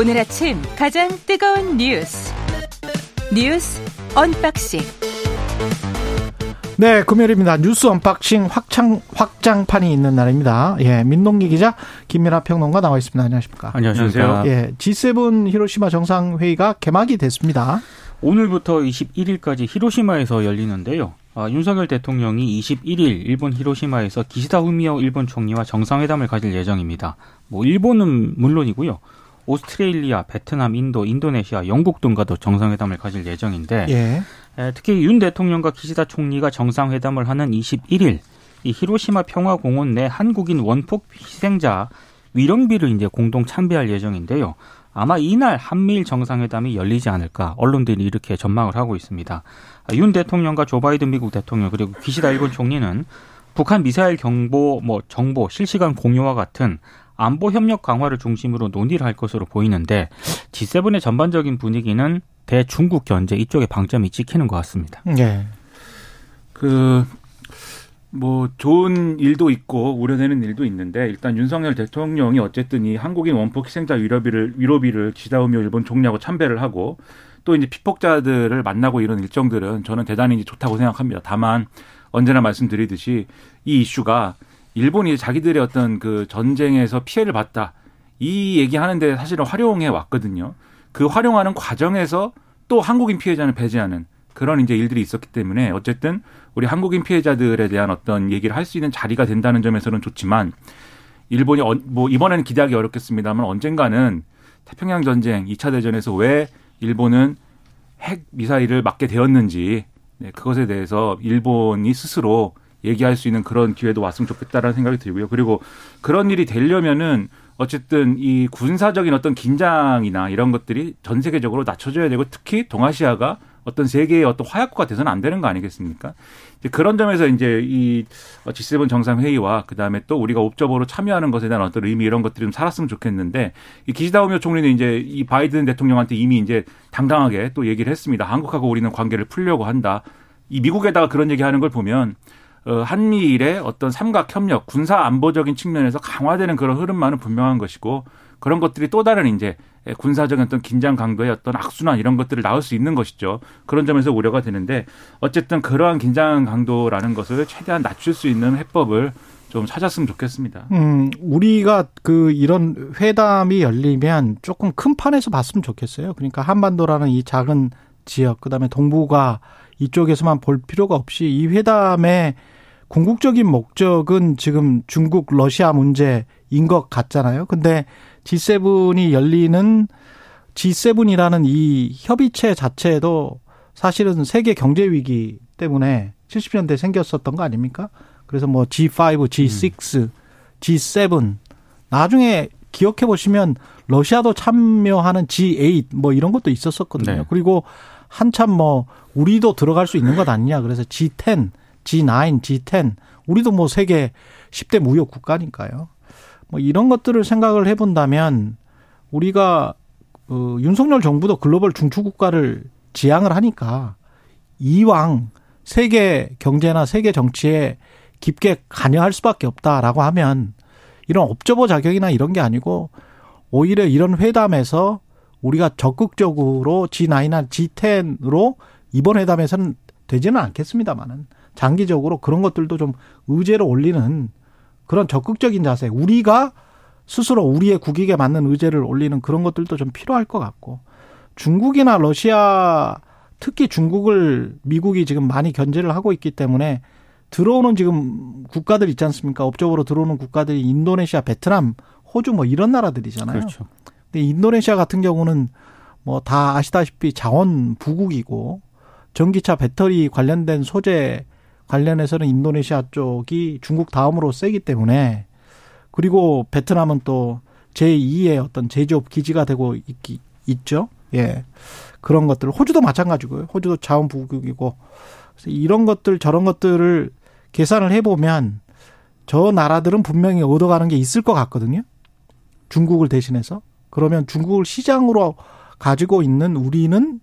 오늘 아침 가장 뜨거운 뉴스 뉴스 언박싱 네, 금요일입니다. 뉴스 언박싱 확장 확장판이 있는 날입니다. 예, 민동기 기자, 김민하 평론가 나와 있습니다. 안녕하십니까? 안녕하세요. 예, G7 히로시마 정상회의가 개막이 됐습니다. 오늘부터 21일까지 히로시마에서 열리는데요. 아, 윤석열 대통령이 21일 일본 히로시마에서 기시다 후미오 일본 총리와 정상회담을 가질 예정입니다. 뭐 일본은 물론이고요. 오스트레일리아, 베트남, 인도, 인도네시아, 영국 등과도 정상회담을 가질 예정인데 예. 특히 윤 대통령과 기시다 총리가 정상회담을 하는 21일 이 히로시마 평화공원 내 한국인 원폭 희생자 위령비를 이제 공동 참배할 예정인데요. 아마 이날 한미일 정상회담이 열리지 않을까 언론들이 이렇게 전망을 하고 있습니다. 윤 대통령과 조 바이든 미국 대통령 그리고 기시다 일본 총리는 북한 미사일 경보, 뭐 정보 실시간 공유와 같은 안보 협력 강화를 중심으로 논의를 할 것으로 보이는데 G7의 전반적인 분위기는 대중국 견제 이쪽에 방점이 찍히는 것 같습니다. 네. 그, 뭐, 좋은 일도 있고, 우려되는 일도 있는데, 일단 윤석열 대통령이 어쨌든 이 한국인 원폭 희생자 위로비를, 위로비를 지다우며 일본 총리하고 참배를 하고, 또 이제 피폭자들을 만나고 이런 일정들은 저는 대단히 좋다고 생각합니다. 다만, 언제나 말씀드리듯이 이 이슈가 일본이 자기들의 어떤 그 전쟁에서 피해를 봤다. 이 얘기하는데 사실은 활용해 왔거든요. 그 활용하는 과정에서 또 한국인 피해자는 배제하는 그런 이제 일들이 있었기 때문에 어쨌든 우리 한국인 피해자들에 대한 어떤 얘기를 할 수 있는 자리가 된다는 점에서는 좋지만 일본이 뭐 이번에는 기대하기 어렵겠습니다만 언젠가는 태평양 전쟁 2차 대전에서 왜 일본은 핵 미사일을 맞게 되었는지 네, 그것에 대해서 일본이 스스로 얘기할 수 있는 그런 기회도 왔으면 좋겠다라는 생각이 들고요. 그리고 그런 일이 되려면은 어쨌든 이 군사적인 어떤 긴장이나 이런 것들이 전 세계적으로 낮춰져야 되고 특히 동아시아가 어떤 세계의 어떤 화약고가 돼서는 안 되는 거 아니겠습니까? 그런 점에서 이제 이 G7 정상회의와 그 다음에 또 우리가 옵저버로 참여하는 것에 대한 어떤 의미 이런 것들이 좀 살았으면 좋겠는데 이 기시다 오미오 총리는 이제 이 바이든 대통령한테 이미 이제 당당하게 또 얘기를 했습니다. 한국하고 우리는 관계를 풀려고 한다. 이 미국에다가 그런 얘기 하는 걸 보면 어, 한미일의 어떤 삼각 협력, 군사 안보적인 측면에서 강화되는 그런 흐름만은 분명한 것이고 그런 것들이 또 다른 이제 군사적인 어떤 긴장 강도의 어떤 악순환 이런 것들을 낳을 수 있는 것이죠. 그런 점에서 우려가 되는데 어쨌든 그러한 긴장 강도라는 것을 최대한 낮출 수 있는 해법을 좀 찾았으면 좋겠습니다. 음, 우리가 그 이런 회담이 열리면 조금 큰 판에서 봤으면 좋겠어요. 그러니까 한반도라는 이 작은 지역, 그다음에 동북아 이쪽에서만 볼 필요가 없이 이 회담의 궁극적인 목적은 지금 중국 러시아 문제인 것 같잖아요. 근데 G7이 열리는 G7이라는 이 협의체 자체도 사실은 세계 경제 위기 때문에 70년대 생겼었던 거 아닙니까? 그래서 뭐 G5, G6, 음. G7 나중에 기억해 보시면 러시아도 참여하는 G8 뭐 이런 것도 있었었거든요. 네. 그리고 한참 뭐 우리도 들어갈 수 있는 것 아니냐. 그래서 G10, G9, G10 우리도 뭐 세계 10대 무역 국가니까요. 뭐 이런 것들을 생각을 해 본다면 우리가 어, 윤석열 정부도 글로벌 중추 국가를 지향을 하니까 이왕 세계 경제나 세계 정치에 깊게 관여할 수밖에 없다라고 하면 이런 업저버 자격이나 이런 게 아니고 오히려 이런 회담에서 우리가 적극적으로 G9나 G10으로 이번 회담에서는 되지는 않겠습니다만은 장기적으로 그런 것들도 좀 의제로 올리는 그런 적극적인 자세, 우리가 스스로 우리의 국익에 맞는 의제를 올리는 그런 것들도 좀 필요할 것 같고 중국이나 러시아 특히 중국을 미국이 지금 많이 견제를 하고 있기 때문에 들어오는 지금 국가들 있지 않습니까? 업적으로 들어오는 국가들이 인도네시아, 베트남, 호주 뭐 이런 나라들이잖아요. 그렇죠. 근데 인도네시아 같은 경우는 뭐 다 아시다시피 자원 부국이고 전기차 배터리 관련된 소재 관련해서는 인도네시아 쪽이 중국 다음으로 세기 때문에 그리고 베트남은 또 제2의 어떤 제조업 기지가 되고 있기, 있죠. 예. 그런 것들. 호주도 마찬가지고요. 호주도 자원 부국이고. 이런 것들 저런 것들을 계산을 해보면 저 나라들은 분명히 얻어가는 게 있을 것 같거든요. 중국을 대신해서. 그러면 중국을 시장으로 가지고 있는 우리는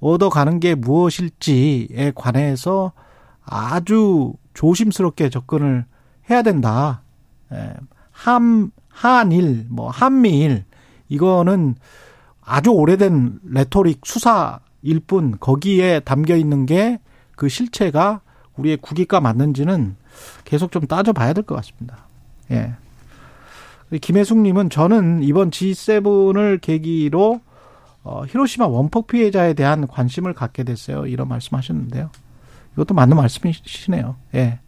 얻어가는 게 무엇일지에 관해서 아주 조심스럽게 접근을 해야 된다. 예. 함, 한일, 뭐, 한미일, 이거는 아주 오래된 레토릭 수사일 뿐 거기에 담겨 있는 게 그 실체가 우리의 국익과 맞는지는 계속 좀 따져봐야 될 것 같습니다. 예. 김혜숙님은 저는 이번 G7을 계기로 어, 히로시마 원폭 피해자에 대한 관심을 갖게 됐어요. 이런 말씀하셨는데요. 이것도 맞는 말씀이시네요. 예.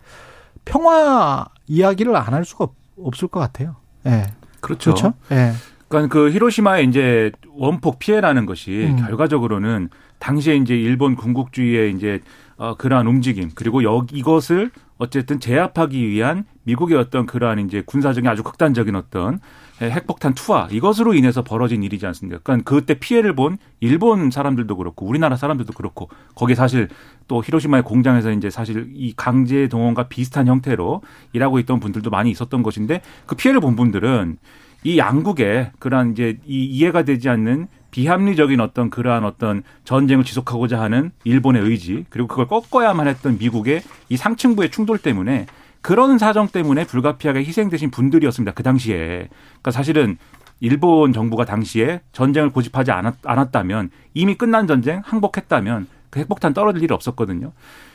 평화 이야기를 안 할 수가 없 을 것 같아요. 예. 그렇죠. 그렇죠. 예. 그러니까 그 히로시마의 이제 원폭 피해라는 것이 음. 결과적으로는 당시에 이제 일본 군국주의의 이제 어 그러한 움직임 그리고 여 이것을 어쨌든 제압하기 위한 미국의 어떤 그러한 이제 군사적인 아주 극단적인 어떤 핵폭탄 투하 이것으로 인해서 벌어진 일이지 않습니까? 그러니까 그때 피해를 본 일본 사람들도 그렇고 우리나라 사람들도 그렇고 거기 사실 또 히로시마의 공장에서 이제 사실 이 강제 동원과 비슷한 형태로 일하고 있던 분들도 많이 있었던 것인데 그 피해를 본 분들은 이 양국의 그러한 이제 이 이해가 되지 않는 비합리적인 어떤 그러한 어떤 전쟁을 지속하고자 하는 일본의 의지 그리고 그걸 꺾어야만 했던 미국의 이 상층부의 충돌 때문에 그런 사정 때문에 불가피하게 희생되신 분들이었습니다. 그 당시에. 그러니까 사실은 일본 정부가 당시에 전쟁을 고집하지 않았, 않았다면 이미 끝난 전쟁 항복했다면 그 핵폭탄 떨어질 일이 없었거든요.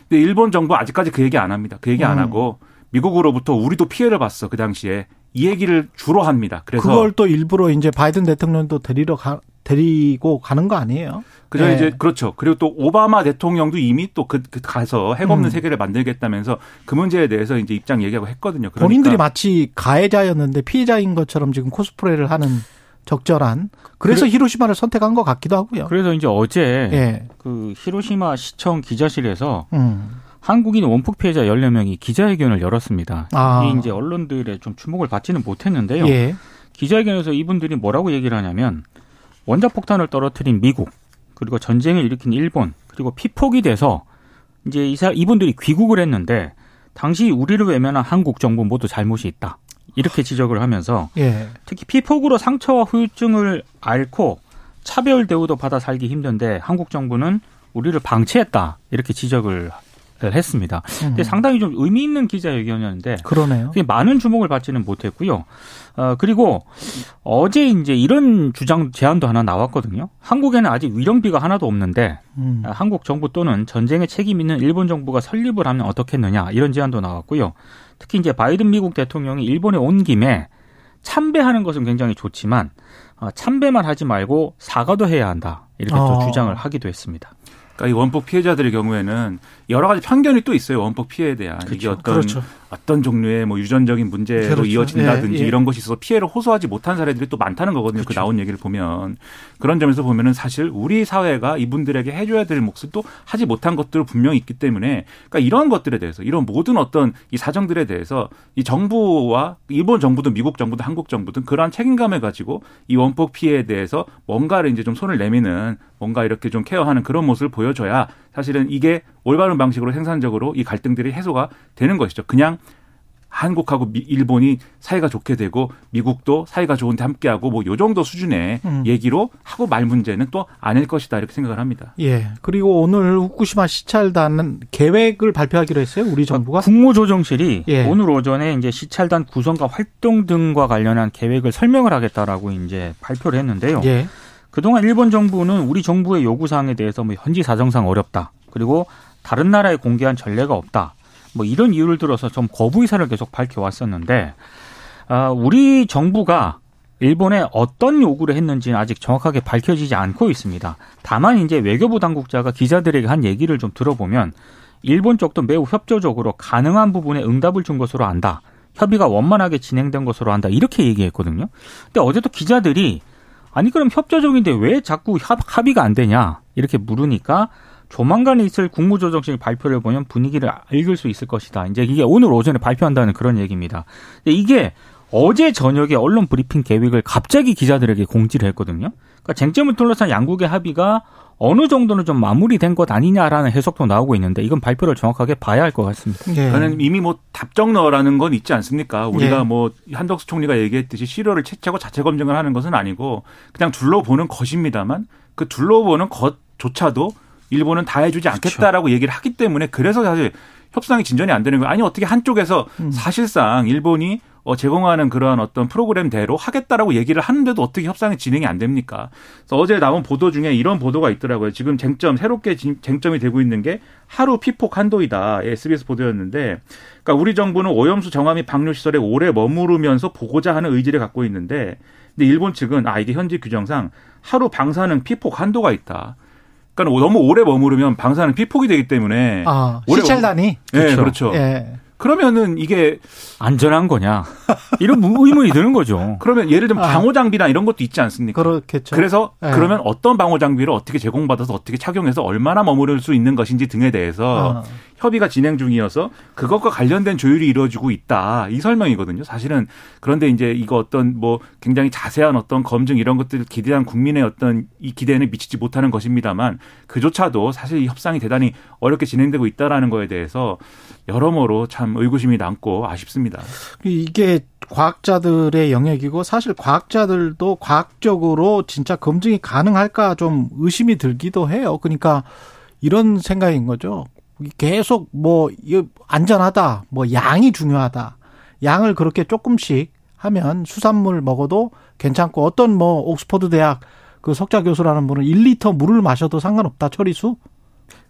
근데 일본 정부 아직까지 그 얘기 안 합니다. 그 얘기 안 음. 하고 미국으로부터 우리도 피해를 봤어. 그 당시에. 이 얘기를 주로 합니다. 그래서 그걸 또 일부러 이제 바이든 대통령도 데리러 가, 데리고 가는 거 아니에요? 그죠 네. 이제 그렇죠. 그리고 또 오바마 대통령도 이미 또그 그 가서 핵 없는 음. 세계를 만들겠다면서 그 문제에 대해서 이제 입장 얘기하고 했거든요. 그러니까 본인들이 마치 가해자였는데 피해자인 것처럼 지금 코스프레를 하는 적절한 그래서 그래, 히로시마를 선택한 것 같기도 하고요. 그래서 이제 어제 예. 그 히로시마 시청 기자실에서 음. 한국인 원폭 피해자 14명이 기자회견을 열었습니다. 아. 이 이제 언론들의 좀 주목을 받지는 못했는데요. 예. 기자회견에서 이분들이 뭐라고 얘기를 하냐면 원자폭탄을 떨어뜨린 미국 그리고 전쟁을 일으킨 일본 그리고 피폭이 돼서 이제 이사 이분들이 귀국을 했는데 당시 우리를 외면한 한국 정부 모두 잘못이 있다. 이렇게 지적을 하면서 예. 특히 피폭으로 상처와 후유증을 앓고 차별 대우도 받아 살기 힘든데 한국 정부는 우리를 방치했다. 이렇게 지적을 했습니다. 근데 음. 상당히 좀 의미 있는 기자회견이었는데 그러네요. 많은 주목을 받지는 못했고요. 어 그리고 어제 이제 이런 주장 제안도 하나 나왔거든요. 한국에는 아직 위령비가 하나도 없는데 음. 한국 정부 또는 전쟁에 책임 있는 일본 정부가 설립을 하면 어떻겠느냐 이런 제안도 나왔고요. 특히 이제 바이든 미국 대통령이 일본에 온 김에 참배하는 것은 굉장히 좋지만 어, 참배만 하지 말고 사과도 해야 한다 이렇게 또 어. 주장을 하기도 했습니다. 그러니까 이 원폭 피해자들의 경우에는 여러 가지 편견이 또 있어요. 원폭 피해에 대한 그렇죠. 이게 어떤 그렇죠. 어떤 종류의 뭐 유전적인 문제로 그렇죠. 이어진다든지 예, 예. 이런 것이 있어서 피해를 호소하지 못한 사례들이 또 많다는 거거든요. 그 그렇죠. 그 나온 얘기를 보면 그런 점에서 보면은 사실 우리 사회가 이분들에게 해줘야 될 몫을 또 하지 못한 것들 분명히 있기 때문에 그러니까 이런 것들에 대해서 이런 모든 어떤 이 사정들에 대해서 이 정부와 일본 정부든 미국 정부든 한국 정부든 그러한 책임감을 가지고 이 원폭 피해에 대해서 뭔가를 이제 좀 손을 내미는 뭔가 이렇게 좀 케어하는 그런 모습을 보여줘야 사실은 이게 올바른 방식으로 생산적으로 이 갈등들이 해소가 되는 것이죠. 그냥 한국하고 미, 일본이 사이가 좋게 되고 미국도 사이가 좋은데 함께하고 뭐 요 정도 수준의 음. 얘기로 하고 말 문제는 또 아닐 것이다 이렇게 생각을 합니다. 예. 그리고 오늘 후쿠시마 시찰단은 계획을 발표하기로 했어요. 우리 정부가 국무조정실이 예. 오늘 오전에 이제 시찰단 구성과 활동 등과 관련한 계획을 설명을 하겠다라고 이제 발표를 했는데요. 예. 그동안 일본 정부는 우리 정부의 요구 사항에 대해서 뭐 현지 사정상 어렵다. 그리고 다른 나라에 공개한 전례가 없다. 뭐 이런 이유를 들어서 좀 거부 의사를 계속 밝혀왔었는데 아, 우리 정부가 일본에 어떤 요구를 했는지는 아직 정확하게 밝혀지지 않고 있습니다. 다만 이제 외교부 당국자가 기자들에게 한 얘기를 좀 들어보면 일본 쪽도 매우 협조적으로 가능한 부분에 응답을 준 것으로 안다. 협의가 원만하게 진행된 것으로 안다. 이렇게 얘기했거든요. 근데 어제도 기자들이 아니 그럼 협조적인데 왜 자꾸 합, 합의가 안 되냐 이렇게 물으니까 조만간 있을 국무조정실 발표를 보면 분위기를 읽을 수 있을 것이다. 이제 이게 오늘 오전에 발표한다는 그런 얘기입니다. 이게 어제 저녁에 언론 브리핑 계획을 갑자기 기자들에게 공지를 했거든요. 그러니까 쟁점을 둘러싼 양국의 합의가 어느 정도는 좀 마무리된 것 아니냐라는 해석도 나오고 있는데 이건 발표를 정확하게 봐야 할 것 같습니다. 예. 저는 이미 뭐 답정너라는 건 있지 않습니까? 우리가 예. 뭐 한덕수 총리가 얘기했듯이 실효를 채취하고 자체 검증을 하는 것은 아니고 그냥 둘러보는 것입니다만 그 둘러보는 것조차도 일본은 다 해주지 않겠다라고 그렇죠. 얘기를 하기 때문에 그래서 사실 협상이 진전이 안 되는 거예요. 아니 어떻게 한쪽에서 음. 사실상 일본이 어, 제공하는 그러한 어떤 프로그램대로 하겠다라고 얘기를 하는데도 어떻게 협상이 진행이 안 됩니까? 그래서 어제 나온 보도 중에 이런 보도가 있더라고요. 지금 쟁점 새롭게 쟁점이 되고 있는 게 하루 피폭 한도이다. SBS 보도였는데, 그러니까 우리 정부는 오염수 정화 및 방류 시설에 오래 머무르면서 보고자 하는 의지를 갖고 있는데, 근데 일본 측은 아 이게 현지 규정상 하루 방사능 피폭 한도가 있다. 그러니까 너무 오래 머무르면 방사능 피폭이 되기 때문에 아, 시찰단이 네, 그렇죠. 그렇죠. 예. 그러면은 이게 안전한 거냐 이런 의문이 드는 거죠. 그러면 예를 들면 아. 방호 장비나 이런 것도 있지 않습니까? 그렇겠죠. 그래서 네. 그러면 어떤 방호 장비를 어떻게 제공받아서 어떻게 착용해서 얼마나 머무를 수 있는 것인지 등에 대해서 아. 협의가 진행 중이어서 그것과 관련된 조율이 이루어지고 있다 이 설명이거든요. 사실은 그런데 이제 이거 어떤 뭐 굉장히 자세한 어떤 검증 이런 것들 기대한 국민의 어떤 이 기대에는 미치지 못하는 것입니다만 그조차도 사실 이 협상이 대단히 어렵게 진행되고 있다라는 거에 대해서 여러모로 참 의구심이 남고 아쉽습니다. 이게 과학자들의 영역이고 사실 과학자들도 과학적으로 진짜 검증이 가능할까 좀 의심이 들기도 해요. 그러니까 이런 생각인 거죠. 계속 뭐 안전하다, 뭐 양이 중요하다. 양을 그렇게 조금씩 하면 수산물 먹어도 괜찮고 어떤 뭐 옥스퍼드 대학 그 석자 교수라는 분은 1리터 물을 마셔도 상관없다 처리수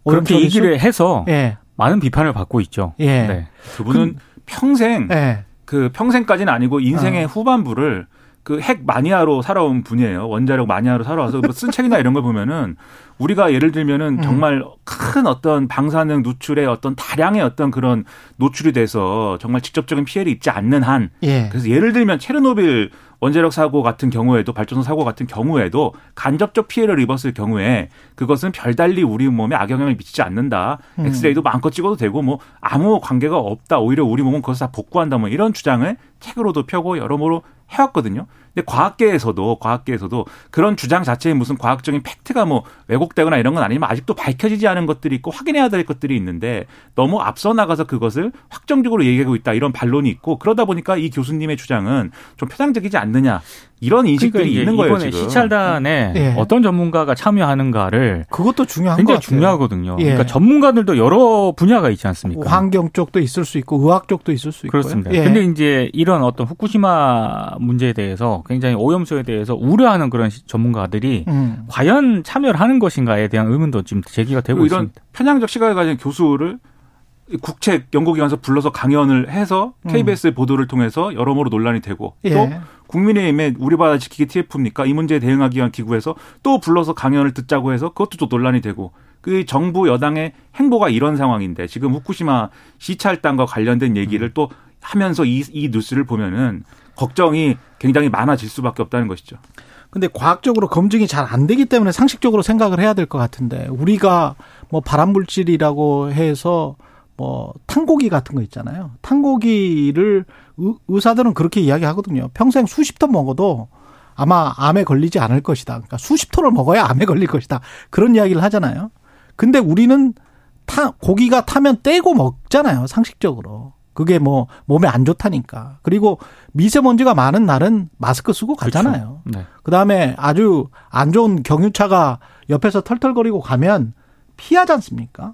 그렇게 처리수? 얘기를 해서 예. 많은 비판을 받고 있죠. 예. 네. 그분은 그, 평생 예. 그 평생까지는 아니고 인생의 어. 후반부를 그 핵 마니아로 살아온 분이에요. 원자력 마니아로 살아와서 뭐쓴 책이나 이런 걸 보면은 우리가 예를 들면은 음. 정말 큰 어떤 방사능 누출의 어떤 다량의 어떤 그런 노출이 돼서 정말 직접적인 피해를 입지 않는 한 예. 그래서 예를 들면 체르노빌 원자력 사고 같은 경우에도 발전소 사고 같은 경우에도 간접적 피해를 입었을 경우에 그것은 별달리 우리 몸에 악영향을 미치지 않는다. 음. 엑스레이도 마음껏 찍어도 되고 뭐 아무 관계가 없다. 오히려 우리 몸은 그것을 다 복구한다. 뭐 이런 주장을 책으로도 펴고 여러모로 해왔거든요. 근데 과학계에서도 과학계에서도 그런 주장 자체에 무슨 과학적인 팩트가 뭐 왜곡되거나 이런 건 아니면 아직도 밝혀지지 않은 것들이 있고 확인해야 될 것들이 있는데 너무 앞서 나가서 그것을 확정적으로 얘기하고 있다 이런 반론이 있고 그러다 보니까 이 교수님의 주장은 좀 표상적이지 않느냐 이런 인식들이 그러니까 있는 거예요. 이번에 지금. 시찰단에 예. 어떤 전문가가 참여하는가를 그것도 중요한 굉장히 중요하거든요. 예. 그러니까 전문가들도 여러 분야가 있지 않습니까? 환경 쪽도 있을 수 있고 의학 쪽도 있을 수 있고 그렇습니다. 예. 근데 이제 이런 어떤 후쿠시마 문제에 대해서 굉장히 오염수에 대해서 우려하는 그런 전문가들이 음. 과연 참여를 하는 것인가에 대한 의문도 지금 제기가 되고 이런 있습니다. 편향적 시각을 가진 교수를 국책 연구기관에서 불러서 강연을 해서 KBS 음. 보도를 통해서 여러모로 논란이 되고 예. 또 국민의힘의 우리 바다 지키기 TF입니까? 이 문제에 대응하기 위한 기구에서 또 불러서 강연을 듣자고 해서 그것도 또 논란이 되고 그 정부 여당의 행보가 이런 상황인데 지금 후쿠시마 시찰단과 관련된 얘기를 음. 또 하면서 이, 이 뉴스를 보면은 걱정이 굉장히 많아질 수밖에 없다는 것이죠. 근데 과학적으로 검증이 잘 안 되기 때문에 상식적으로 생각을 해야 될 것 같은데 우리가 뭐 발암 물질이라고 해서 뭐 탕고기 같은 거 있잖아요. 탕고기를 의사들은 그렇게 이야기하거든요. 평생 수십 톤 먹어도 아마 암에 걸리지 않을 것이다. 그러니까 수십 톤을 먹어야 암에 걸릴 것이다. 그런 이야기를 하잖아요. 근데 우리는 타, 고기가 타면 떼고 먹잖아요. 상식적으로. 그게 뭐 몸에 안 좋다니까. 그리고 미세먼지가 많은 날은 마스크 쓰고 그렇죠. 가잖아요. 그렇죠. 네. 그다음에 아주 안 좋은 경유차가 옆에서 털털거리고 가면 피하지 않습니까?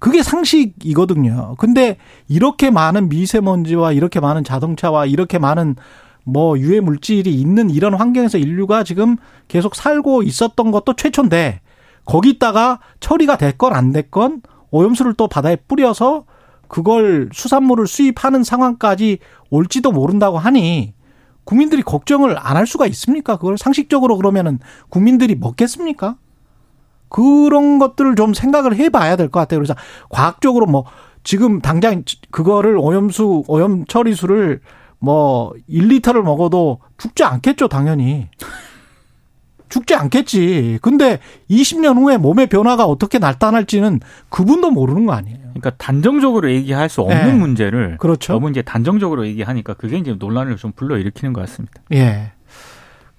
그게 상식이거든요. 근데 이렇게 많은 미세먼지와 이렇게 많은 자동차와 이렇게 많은 뭐 유해 물질이 있는 이런 환경에서 인류가 지금 계속 살고 있었던 것도 최초인데 거기다가 처리가 됐건 안 됐건 오염수를 또 바다에 뿌려서 그걸 수산물을 수입하는 상황까지 올지도 모른다고 하니 국민들이 걱정을 안 할 수가 있습니까? 그걸 상식적으로 그러면은 국민들이 먹겠습니까? 그런 것들을 좀 생각을 해봐야 될 것 같아요. 그래서 과학적으로 뭐 지금 당장 그거를 오염수 오염 처리수를 뭐 1리터를 먹어도 죽지 않겠죠, 당연히. 죽지 않겠지. 근데 20년 후에 몸의 변화가 어떻게 나타날지는 그분도 모르는 거 아니에요. 그러니까 단정적으로 얘기할 수 없는 네. 문제를 그렇죠. 너무 이제 단정적으로 얘기하니까 그게 이제 논란을 좀 불러일으키는 것 같습니다. 예.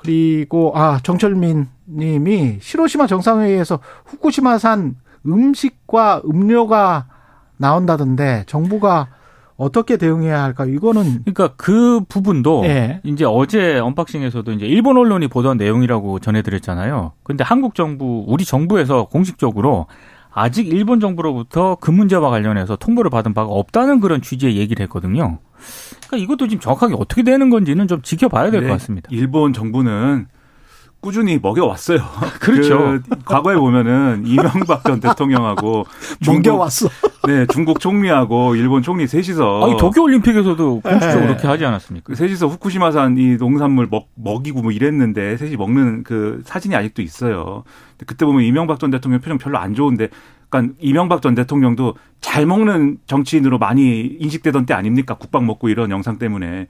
그리고 아 정철민 님이 시로시마 정상회의에서 후쿠시마산 음식과 음료가 나온다던데 정부가 어떻게 대응해야 할까? 이거는 그러니까 그 부분도 예. 이제 어제 언박싱에서도 이제 일본 언론이 보던 내용이라고 전해드렸잖아요. 근데 한국 정부 우리 정부에서 공식적으로 아직 일본 정부로부터 그 문제와 관련해서 통보를 받은 바가 없다는 그런 취지의 얘기를 했거든요. 그러니까 이것도 지금 정확하게 어떻게 되는 건지는 좀 지켜봐야 될것 네, 같습니다. 일본 정부는 꾸준히 먹여왔어요. 그렇죠. 그 과거에 보면은 이명박 전 대통령하고 먹여왔어. 네, 중국 총리하고 일본 총리 셋이서 아니 도쿄올림픽에서도 공식적으로 네. 그렇게 하지 않았습니까? 그 셋이서 후쿠시마산 이 농산물 먹, 먹이고 뭐 이랬는데 셋이 먹는 그 사진이 아직도 있어요. 그때 보면 이명박 전 대통령 표정 별로 안 좋은데 그러니까 이명박 전 대통령도 잘 먹는 정치인으로 많이 인식되던 때 아닙니까? 국밥 먹고 이런 영상 때문에.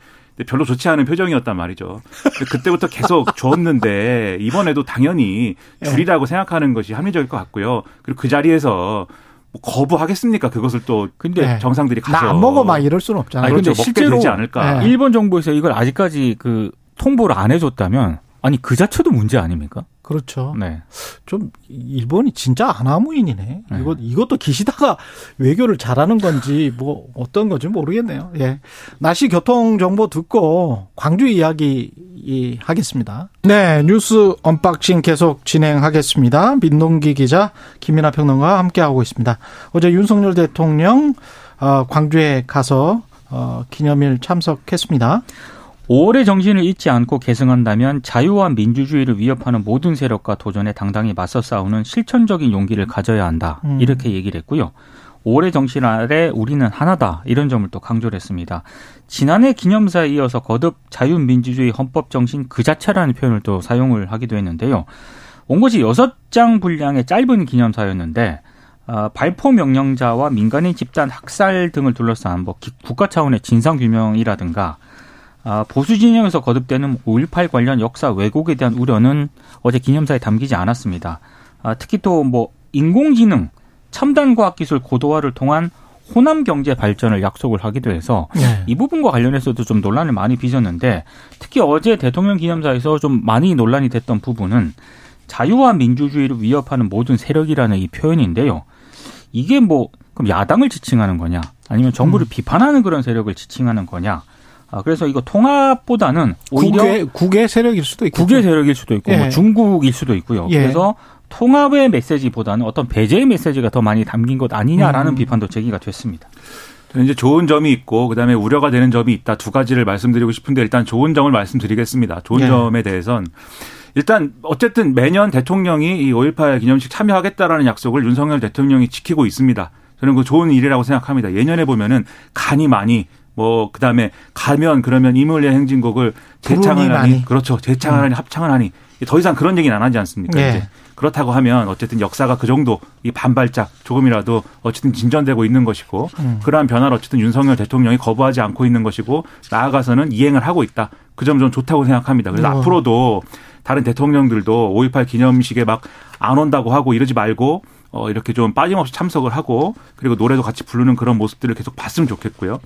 별로 좋지 않은 표정이었단 말이죠. 그때부터 계속 줬는데 이번에도 당연히 예. 줄이라고 생각하는 것이 합리적일 것 같고요. 그리고 그 자리에서 뭐 거부하겠습니까? 그것을 또 근데 네. 정상들이 가서 나 안 먹어 막 이럴 수는 없잖아요. 그렇죠. 먹게 실제로 되지 않을까. 네. 일본 정부에서 이걸 아직까지 그 통보를 안 해줬다면 아니 그 자체도 문제 아닙니까? 그렇죠. 네. 좀 일본이 진짜 안하무인이네. 네. 이것 이것도 기시다가 외교를 잘하는 건지 뭐 어떤 건지 모르겠네요. 예. 날씨 교통 정보 듣고 광주 이야기 하겠습니다. 네, 뉴스 언박싱 계속 진행하겠습니다. 민동기 기자, 김민하 평론가와 함께 하고 있습니다. 어제 윤석열 대통령 어, 광주에 가서 어, 기념일 참석했습니다. 5월의 정신을 잊지 않고 계승한다면 자유와 민주주의를 위협하는 모든 세력과 도전에 당당히 맞서 싸우는 실천적인 용기를 가져야 한다. 음. 이렇게 얘기를 했고요. 5월의 정신 아래 우리는 하나다. 이런 점을 또 강조를 했습니다. 지난해 기념사에 이어서 거듭 자유민주주의 헌법 정신 그 자체라는 표현을 또 사용을 하기도 했는데요. 온 것이 6장 분량의 짧은 기념사였는데 어, 발포 명령자와 민간인 집단 학살 등을 둘러싼 뭐 국가 차원의 진상 규명이라든가 아, 보수 진영에서 거듭되는 5.18 관련 역사 왜곡에 대한 우려는 어제 기념사에 담기지 않았습니다. 아, 특히 또 뭐 인공지능, 첨단 과학기술 고도화를 통한 호남 경제 발전을 약속을 하기도 해서 네. 이 부분과 관련해서도 좀 논란을 많이 빚었는데 특히 어제 대통령 기념사에서 좀 많이 논란이 됐던 부분은 자유와 민주주의를 위협하는 모든 세력이라는 이 표현인데요. 이게 뭐 그럼 야당을 지칭하는 거냐 아니면 정부를 음. 비판하는 그런 세력을 지칭하는 거냐 아, 그래서 이거 통합보다는 오히려 국외, 국외 세력일 수도 있고 국외 세력일 수도 있고 뭐 예. 뭐 중국일 수도 있고요. 예. 그래서 통합의 메시지보다는 어떤 배제의 메시지가 더 많이 담긴 것 아니냐라는 음. 비판도 제기가 됐습니다. 이제 좋은 점이 있고 그다음에 우려가 되는 점이 있다 두 가지를 말씀드리고 싶은데 일단 좋은 점을 말씀드리겠습니다. 좋은 예. 점에 대해선 일단 어쨌든 매년 대통령이 이 5.18 기념식 참여하겠다라는 약속을 윤석열 대통령이 지키고 있습니다. 저는 그 좋은 일이라고 생각합니다. 예년에 보면은 간이 많이 뭐 그다음에 가면 그러면 이물의 행진곡을 재창을 하니 그렇죠 재창을 음. 하니 합창을 하니 더 이상 그런 얘기는 안 하지 않습니까? 네. 이제 그렇다고 하면 어쨌든 역사가 그 정도 이 반발짝 조금이라도 어쨌든 진전되고 있는 것이고 음. 그러한 변화를 어쨌든 윤석열 대통령이 거부하지 않고 있는 것이고 나아가서는 이행을 하고 있다. 그 점 좀 좋다고 생각합니다. 그래서 어. 앞으로도 다른 대통령들도 5.18 기념식에 막 안 온다고 하고 이러지 말고 어, 이렇게 좀 빠짐없이 참석을 하고 그리고 노래도 같이 부르는 그런 모습들을 계속 봤으면 좋겠고요.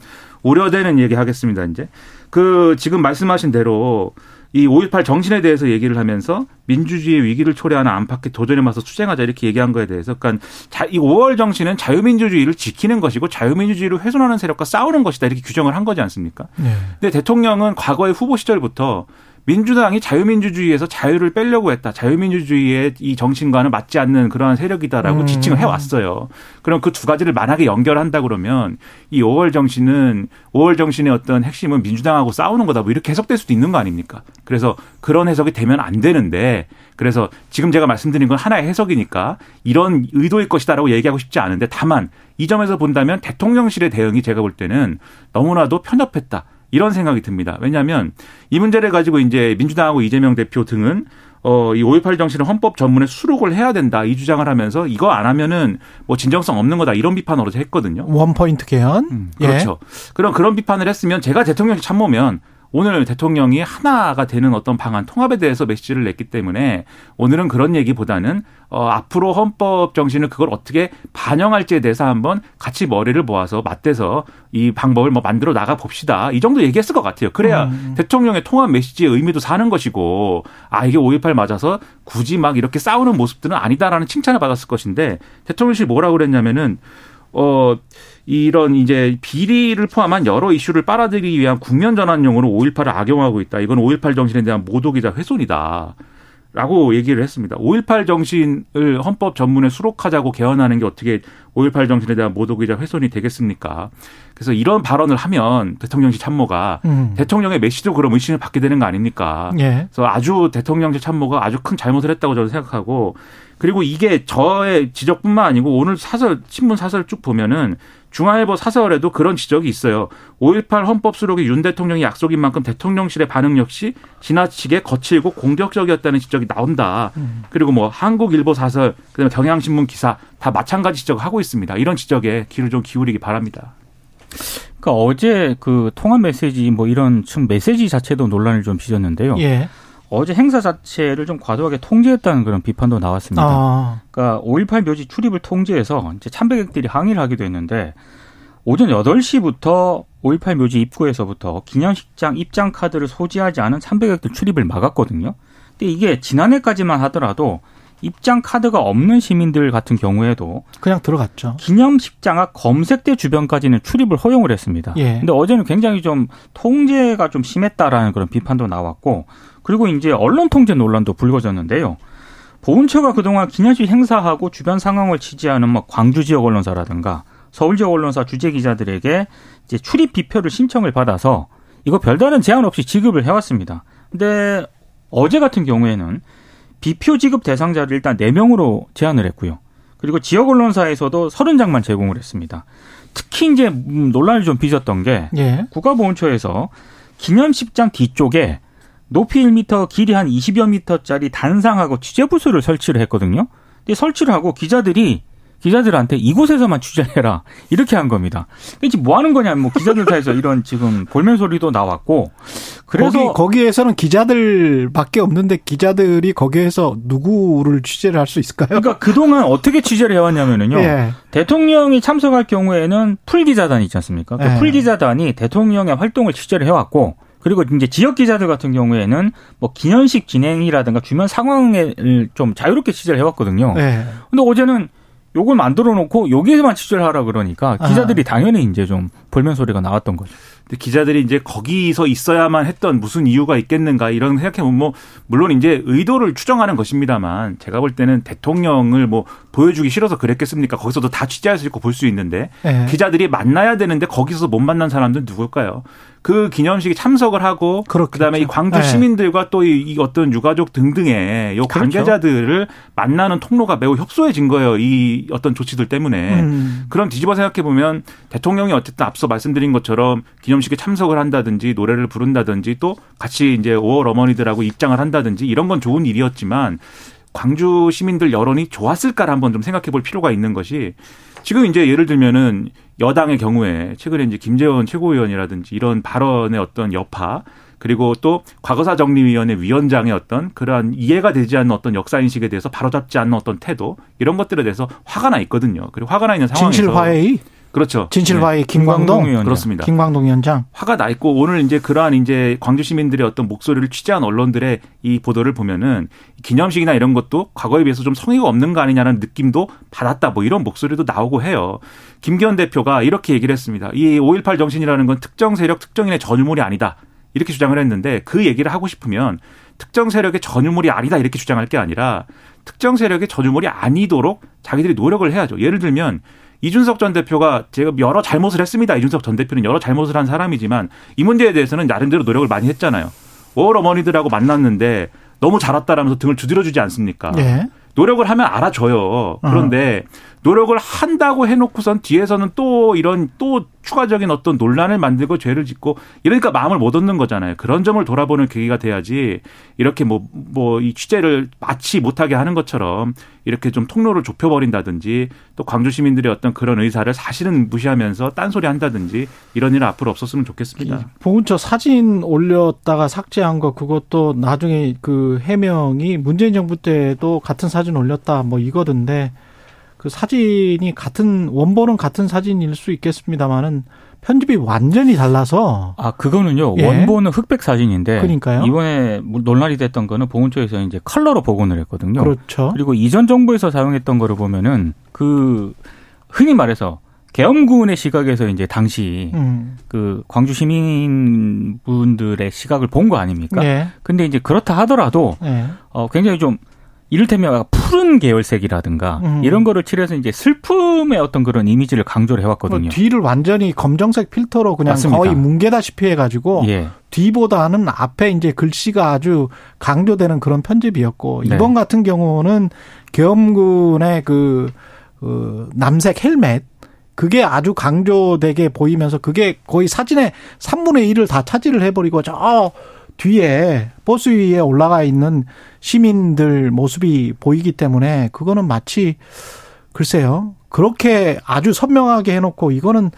우려되는 얘기 하겠습니다, 이제. 그 지금 말씀하신 대로 이 5.18 정신에 대해서 얘기를 하면서 민주주의의 위기를 초래하는 안팎의 도전에 맞서 투쟁하자 이렇게 얘기한 거에 대해서 그러니까 이 5월 정신은 자유민주주의를 지키는 것이고 자유민주주의를 훼손하는 세력과 싸우는 것이다 이렇게 규정을 한 거지 않습니까? 네. 근데 대통령은 과거의 후보 시절부터 민주당이 자유민주주의에서 자유를 빼려고 했다. 자유민주주의의 이 정신과는 맞지 않는 그러한 세력이다라고 음. 지칭을 해왔어요. 그럼 그 두 가지를 만약에 연결한다 그러면 이 5월 정신은 5월 정신의 어떤 핵심은 민주당하고 싸우는 거다. 뭐 이렇게 해석될 수도 있는 거 아닙니까? 그래서 그런 해석이 되면 안 되는데 그래서 지금 제가 말씀드린 건 하나의 해석이니까 이런 의도일 것이다라고 얘기하고 싶지 않은데 다만 이 점에서 본다면 대통령실의 대응이 제가 볼 때는 너무나도 편협했다. 이런 생각이 듭니다. 왜냐하면 이 문제를 가지고 이제 민주당하고 이재명 대표 등은 어, 이 5.18 정신을 헌법 전문에 수록을 해야 된다. 이 주장을 하면서 이거 안 하면은 뭐 진정성 없는 거다. 이런 어제 했거든요. 원 포인트 개헌? 음, 그렇죠. 예. 그럼 그런 비판을 했으면 제가 대통령이 참모면 오늘 대통령이 하나가 되는 어떤 방안 통합에 대해서 메시지를 냈기 때문에 오늘은 그런 얘기보다는 어, 앞으로 헌법 정신을 그걸 어떻게 반영할지에 대해서 한번 같이 머리를 모아서 맞대서 이 방법을 뭐 만들어 나가 봅시다. 이 정도 얘기했을 것 같아요. 그래야 음. 대통령의 통합 메시지의 의미도 사는 것이고 아 이게 5.18 맞아서 굳이 막 이렇게 싸우는 모습들은 아니다라는 칭찬을 받았을 것인데 대통령실이 뭐라고 그랬냐면은 어 이런 이제 비리를 포함한 여러 이슈를 빨아들이기 위한 국면 전환용으로 5.18을 악용하고 있다. 이건 5.18 정신에 대한 모독이자 훼손이다. 라고 얘기를 했습니다. 5.18 정신을 헌법 전문에 수록하자고 개헌하는 게 어떻게 5.18 정신에 대한 모독이자 훼손이 되겠습니까? 그래서 이런 발언을 하면 대통령실 참모가 음. 대통령의 메시지도 그럼 의심을 받게 되는 거 아닙니까? 예. 그래서 아주 대통령실 참모가 아주 큰 잘못을 했다고 저는 생각하고 그리고 이게 저의 지적뿐만 아니고 오늘 사설 신문 사설 쭉 보면은 중앙일보 사설에도 그런 지적이 있어요. 5.18 헌법 수록이 윤 대통령이 약속인 만큼 대통령실의 반응 역시 지나치게 거칠고 공격적이었다는 지적이 나온다. 음. 그리고 뭐 한국일보 사설, 그다음에 경향신문 기사 다 마찬가지 지적을 하고 있습니다. 이런 지적에 귀를 좀 기울이기 바랍니다. 그러니까 어제 그 통합 메시지 뭐 이런 층 메시지 자체도 논란을 좀 빚었는데요. 예. 어제 행사 자체를 좀 과도하게 통제했다는 그런 비판도 나왔습니다. 아. 그러니까 5.18 묘지 출입을 통제해서 이제 참배객들이 항의를 하기도 했는데 오전 8시부터 5.18 묘지 입구에서부터 기념식장 입장 카드를 소지하지 않은 참배객들 출입을 막았거든요. 근데 이게 지난해까지만 하더라도 입장 카드가 없는 시민들 같은 경우에도 그냥 들어갔죠. 기념식장 앞 검색대 주변까지는 출입을 허용을 했습니다. 예. 근데 어제는 굉장히 좀 통제가 좀 심했다라는 그런 비판도 나왔고 그리고 이제 언론 통제 논란도 불거졌는데요. 보훈처가 그동안 기념식 행사하고 주변 상황을 취재하는 뭐 광주 지역 언론사라든가 서울 지역 언론사 주재 기자들에게 이제 출입 비표를 신청을 받아서 이거 별다른 제한 없이 지급을 해왔습니다. 근데 어제 같은 경우에는 비표 지급 대상자를 일단 4명으로 제한을 했고요. 그리고 지역 언론사에서도 30장만 제공을 했습니다. 특히 이제 논란을 좀 빚었던 게 예. 국가보훈처에서 기념식장 뒤쪽에 높이 1미터, 길이 한 20여 미터짜리 단상하고 취재 부스를 설치를 했거든요. 근데 설치를 하고 기자들이 기자들한테 이곳에서만 취재를 해라 이렇게 한 겁니다. 이게 뭐 하는 거냐, 뭐 기자들 사이에서 이런 지금 볼멘 소리도 나왔고 그래서 거기, 거기 에서는 기자들밖에 없는데 기자들이 거기에서 누구를 취재를 할 수 있을까요? 그러니까 그동안 어떻게 취재를 해왔냐면은요. 예. 대통령이 참석할 경우에는 풀 기자단이 있지 않습니까? 그 예. 풀 기자단이 대통령의 활동을 취재를 해왔고 그리고 이제 지역 기자들 같은 경우에는 뭐 기념식 진행이라든가 주변 상황을 좀 자유롭게 취재를 해왔거든요. 네. 근데 어제는 요걸 만들어 놓고 여기에만 취재를 하라 그러니까 기자들이 아. 당연히 이제 좀 볼멘 소리가 나왔던 거죠. 근데 기자들이 이제 거기서 있어야만 했던 무슨 이유가 있겠는가 이런 생각해보면 뭐 물론 이제 의도를 추정하는 것입니다만 제가 볼 때는 대통령을 뭐 보여주기 싫어서 그랬겠습니까? 거기서도 다 취재할 수 있고 볼 수 있는데 네. 기자들이 만나야 되는데 거기서 못 만난 사람들은 누굴까요? 그 기념식에 참석을 하고 그렇겠죠. 그다음에 이 광주 네. 시민들과 또이 어떤 유가족 등등의 요 그렇죠. 관계자들을 그렇죠. 만나는 통로가 매우 협소해진 거예요. 이 어떤 조치들 때문에. 음. 그럼 뒤집어 생각해 보면 대통령이 어쨌든 앞서 말씀드린 것처럼 기념 식에 참석을 한다든지 노래를 부른다든지 또 같이 이제 5월 어머니들하고 입장을 한다든지 이런 건 좋은 일이었지만 광주 시민들 여론이 좋았을까를 한번 좀 생각해 볼 필요가 있는 것이 지금 이제 예를 들면은 여당의 경우에 최근에 이제 김재원 최고위원이라든지 이런 발언의 어떤 여파 그리고 또 과거사 정리위원회 위원장의 어떤 그러한 이해가 되지 않는 어떤 역사 인식에 대해서 바로잡지 않는 어떤 태도 이런 것들에 대해서 화가 나 있거든요. 그리고 화가 나 있는 상황에서 진실화의 그렇죠. 진실화의 네. 김광동, 위원장. 그렇습니다. 김광동 위원장 화가 나 있고 오늘 이제 그러한 이제 광주 시민들의 어떤 목소리를 취재한 언론들의 이 보도를 보면은 기념식이나 이런 것도 과거에 비해서 좀 성의가 없는 거 아니냐는 느낌도 받았다. 뭐 이런 목소리도 나오고 해요. 김기현 대표가 이렇게 얘기를 했습니다. 이 5.18 정신이라는 건 특정 세력, 특정인의 전유물이 아니다. 이렇게 주장을 했는데 그 얘기를 하고 싶으면 특정 세력의 전유물이 아니다. 이렇게 주장할 게 아니라 특정 세력의 전유물이 아니도록 자기들이 노력을 해야죠. 예를 들면 이준석 전 대표가 제가 여러 잘못을 했습니다. 이준석 전 대표는 여러 잘못을 한 사람이지만 이 문제에 대해서는 나름대로 노력을 많이 했잖아요. 5월 어머니들하고 만났는데 너무 잘 왔다라면서 등을 두드려주지 않습니까? 네. 노력을 하면 알아줘요. 그런데 어. 노력을 한다고 해놓고선 뒤에서는 또 이런 또 추가적인 어떤 논란을 만들고 죄를 짓고 이러니까 마음을 못 얻는 거잖아요. 그런 점을 돌아보는 계기가 돼야지 이렇게 뭐 뭐 이 취재를 마치 못하게 하는 것처럼 이렇게 좀 통로를 좁혀버린다든지 또 광주 시민들의 어떤 그런 의사를 사실은 무시하면서 딴소리 한다든지 이런 일은 앞으로 없었으면 좋겠습니다. 보훈처 사진 올렸다가 삭제한 거 그것도 나중에 그 해명이 문재인 정부 때도 같은 사진 올렸다 뭐 이거던데 그 사진이 같은 원본은 같은 사진일 수 있겠습니다만은 편집이 완전히 달라서 아 그거는요 예. 원본은 흑백 사진인데 그러니까요 이번에 논란이 됐던 거는 보훈처에서 이제 컬러로 복원을 했거든요. 그렇죠. 그리고 이전 정부에서 사용했던 거를 보면은 그 흔히 말해서 계엄군의 시각에서 이제 당시 음. 그 광주 시민분들의 시각을 본 거 아닙니까? 예. 근데 이제 그렇다 하더라도 예. 어 굉장히 좀 이를테면 푸른 계열색이라든가 음. 이런 거를 칠해서 이제 슬픔의 어떤 그런 이미지를 강조를 뭐 해왔거든요. 뒤를 완전히 검정색 필터로 그냥 맞습니다. 거의 뭉개다시피 해가지고 예. 뒤보다는 앞에 이제 글씨가 아주 강조되는 그런 편집이었고 네. 이번 같은 경우는 계엄군의 그, 그 남색 헬멧 그게 아주 강조되게 보이면서 그게 거의 사진의 3분의 1을 다 차지를 해버리고 저 뒤에 버스 위에 올라가 있는 시민들 모습이 보이기 때문에 그거는 마치 글쎄요 그렇게 아주 선명하게 해놓고 이거는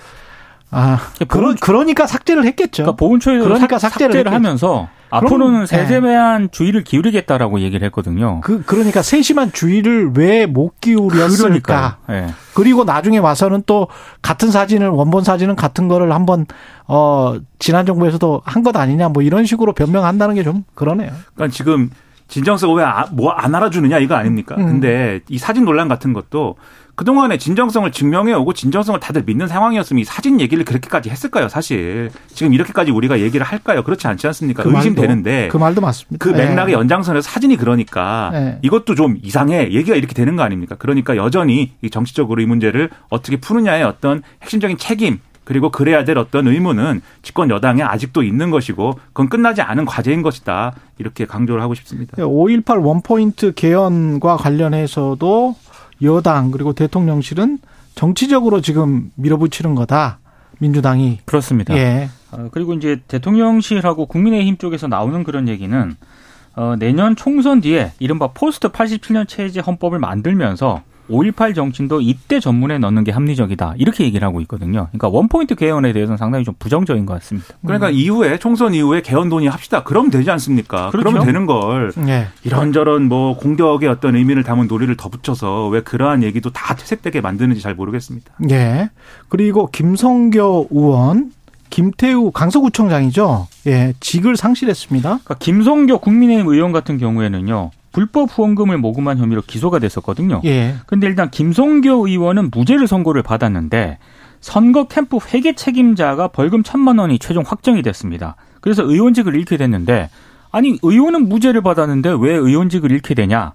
아 그러, 그러니까 삭제를 했겠죠. 그러니까 보훈처에서 그러니까 삭- 삭제를 삭제를. 하면서 앞으로는 네. 세세한 주의를 기울이겠다라고 얘기를 했거든요. 그 그러니까 세심한 주의를 왜 못 기울였을까? 예. 그리고 나중에 와서는 또 같은 사진을 원본 사진은 같은 거를 한번 어 지난 정부에서도 한 것 아니냐 뭐 이런 식으로 변명한다는 게 좀 그러네요. 그러니까 지금 진정성 왜뭐 안 알아주느냐 이거 아닙니까? 음. 근데 이 사진 논란 같은 것도 그동안에 진정성을 증명해 오고 진정성을 다들 믿는 상황이었으면 이 사진 얘기를 그렇게까지 했을까요, 사실. 지금 이렇게까지 우리가 얘기를 할까요? 그렇지 않지 않습니까? 그 의심되는데. 그 말도 맞습니다. 그 맥락의 예. 연장선에서 사진이 그러니까 네. 이것도 좀 이상해 얘기가 이렇게 되는 거 아닙니까? 그러니까 여전히 이 정치적으로 이 문제를 어떻게 푸느냐의 어떤 핵심적인 책임 그리고 그래야 될 어떤 의무는 집권 여당에 아직도 있는 것이고 그건 끝나지 않은 과제인 것이다 이렇게 강조를 하고 싶습니다. 5.18 원포인트 개헌과 관련해서도 여당 그리고 대통령실은 정치적으로 지금 밀어붙이는 거다. 민주당이. 그렇습니다. 예. 어, 그리고 이제 대통령실하고 국민의힘 쪽에서 나오는 그런 얘기는 어, 내년 총선 뒤에 이른바 포스트 87년 체제 헌법을 만들면서 5.18 정신도 이때 전문에 넣는 게 합리적이다. 이렇게 얘기를 하고 있거든요. 그러니까 원포인트 개헌에 대해서는 상당히 좀 부정적인 것 같습니다. 그러니까 이후에 총선 이후에 개헌 논의 합시다. 그럼 되지 않습니까? 그렇죠. 그러면 되는 걸 예. 이런저런 뭐 공격의 어떤 의미를 담은 논의를 덧붙여서 왜 그러한 얘기도 다 퇴색되게 만드는지 잘 모르겠습니다. 예. 그리고 김성교 의원, 김태우 강서구청장이죠. 예. 직을 상실했습니다. 그러니까 김성교 국민의힘 의원 같은 경우에는요. 불법 후원금을 모금한 혐의로 기소가 됐었거든요. 예. 근데 일단 김성교 의원은 무죄를 선고를 받았는데 선거 캠프 회계 책임자가 벌금 천만 원이 최종 확정이 됐습니다. 그래서 의원직을 잃게 됐는데 아니 의원은 무죄를 받았는데 왜 의원직을 잃게 되냐?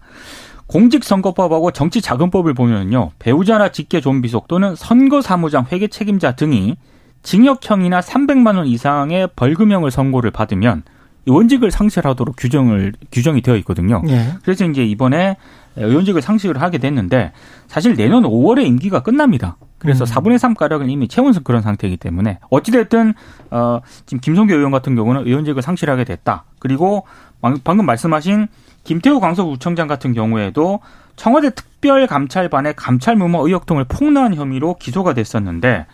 공직선거법하고 정치자금법을 보면요 배우자나 직계 좀비속 또는 선거사무장 회계 책임자 등이 징역형이나 300만 원 이상의 벌금형을 선고를 받으면 의 원직을 상실하도록 규정을 규정이 되어 있거든요. 예. 그래서 이제 이번에 의원직을 상실을 하게 됐는데 사실 내년 5월에 임기가 끝납니다. 그래서 음. 4분의 3 가량을 이미 채운 그런 상태이기 때문에 어찌됐든 어 지금 김성교 의원 같은 경우는 의원직을 상실하게 됐다. 그리고 방- 방금 말씀하신 김태우 강서구청장 같은 경우에도 청와대 특별감찰반의 감찰 무모 의혹 등을 폭로한 혐의로 기소가 됐었는데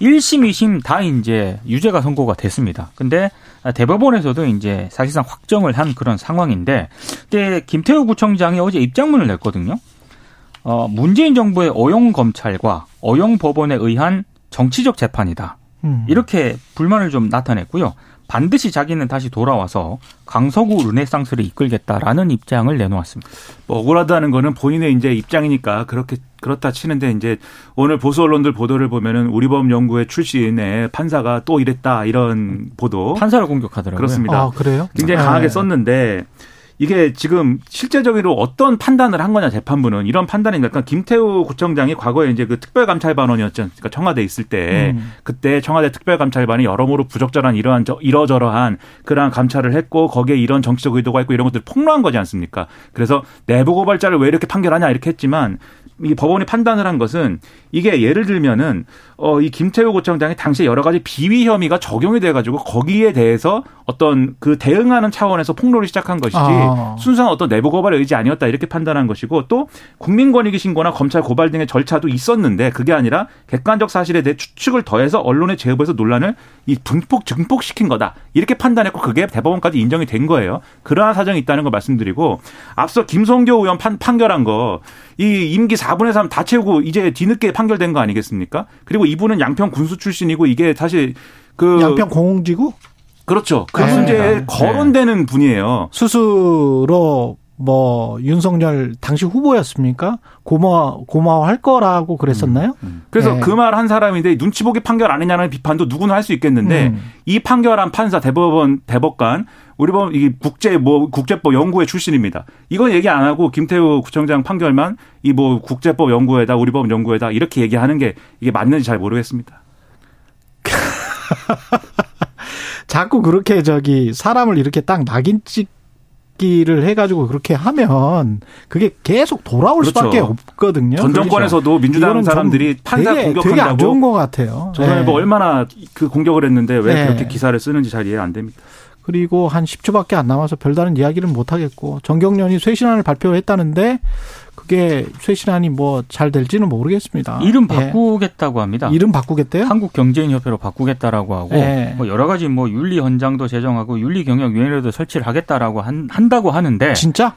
1심, 2심 다 이제 유죄가 선고가 됐습니다. 근데 대법원에서도 이제 사실상 확정을 한 그런 상황인데, 그때 김태우 구청장이 어제 입장문을 냈거든요. 어, 문재인 정부의 어용 검찰과 어용 법원에 의한 정치적 재판이다. 음. 이렇게 불만을 좀 나타냈고요. 반드시 자기는 다시 돌아와서 강서구 르네상스를 이끌겠다라는 입장을 내놓았습니다. 뭐 억울하다는 거는 본인의 이제 입장이니까 그렇게 그렇다 치는데 이제 오늘 보수 언론들 보도를 보면은 우리법 연구회 출신의 판사가 또 이랬다 이런 보도 판사를 공격하더라고요. 그렇습니다. 아, 그래요? 굉장히 예. 강하게 썼는데 이게 지금 실제적으로 어떤 판단을 한 거냐 재판부는 이런 판단이 그러니까 김태우 구청장이 과거에 이제 그 특별감찰반원이었지 않습니까 청와대 있을 때 음. 그때 청와대 특별감찰반이 여러모로 부적절한 이러한 저, 이러저러한 그러한 감찰을 했고 거기에 이런 정치적 의도가 있고 이런 것들을 폭로한 거지 않습니까? 그래서 내부 고발자를 왜 이렇게 판결하냐 이렇게 했지만 이 법원이 판단을 한 것은 이게 예를 들면은 어 이 김태우 구청장이 당시에 여러 가지 비위 혐의가 적용이 돼 가지고 거기에 대해서 어떤 그 대응하는 차원에서 폭로를 시작한 것이지 아. 순수한 어떤 내부 고발의 의지 아니었다 이렇게 판단한 것이고 또 국민권익위 신고나 검찰 고발 등의 절차도 있었는데 그게 아니라 객관적 사실에 대해 추측을 더해서 언론에 제보해서 논란을 이 분폭 증폭시킨 거다 이렇게 판단했고 그게 대법원까지 인정이 된 거예요. 그러한 사정이 있다는 걸 말씀드리고 앞서 김성교 의원 판, 판결한 거 이 임기 4분의 3 다 채우고 이제 뒤늦게 판결된 거 아니겠습니까? 그리고 이분은 양평 군수 출신이고 이게 사실 그 양평 공공지구 그렇죠. 그 네. 문제에 네. 거론되는 분이에요. 스스로 뭐 윤석열 당시 후보였습니까? 고마워 고마워할 거라고 그랬었나요? 음. 그래서 네. 그말 한 사람인데 눈치 보기 판결 안 했냐는 비판도 누구나 할 수 있겠는데 음. 이 판결한 판사 대법원 대법관 우리 보면 이게 국제 뭐 국제법 연구회 출신입니다. 이건 얘기 안 하고 김태우 구청장 판결만 이 뭐 국제법 연구회다 우리 법 연구회다 이렇게 얘기하는 게 이게 맞는지 잘 모르겠습니다. 자꾸 그렇게 저기 사람을 이렇게 딱 낙인 찍기를 해가지고 그렇게 하면 그게 계속 돌아올 그렇죠. 수밖에 없거든요. 전 정권에서도 민주당 이거는 좀 사람들이 판사 되게, 공격한다고 되게 안 좋은 것 같아요. 조선일보 네. 얼마나 그 공격을 했는데 왜 네. 그렇게 기사를 쓰는지 잘 이해 안 됩니다. 그리고 한 10초밖에 안 남아서 별다른 이야기를 못 하겠고 정경련이 쇄신안을 발표했다는데 그게 쇄신안이 뭐 잘 될지는 모르겠습니다. 이름 예. 바꾸겠다고 합니다. 이름 바꾸겠대요? 한국경제인협회로 바꾸겠다라고 하고 네. 뭐 여러 가지 뭐 윤리 헌장도 제정하고 윤리 경영 위원회도 설치를 하겠다라고 한, 한다고 하는데 진짜?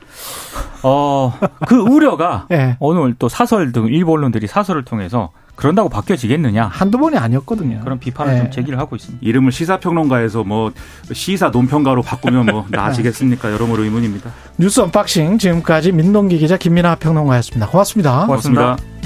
어그 우려가 예. 오늘 또 사설 등 일부 언론들이 사설을 통해서 그런다고 바뀌어지겠느냐 한두 번이 아니었거든요. 그런 비판을 예. 좀 제기를 하고 있습니다. 이름을 시사평론가에서 뭐 시사 논평가로 바꾸면 뭐 나아지겠습니까? 여러모로 의문입니다. 뉴스 언박싱 지금까지 민동기 기자 김민하 평론가였습니다. 고맙습니다. 고맙습니다. 고맙습니다.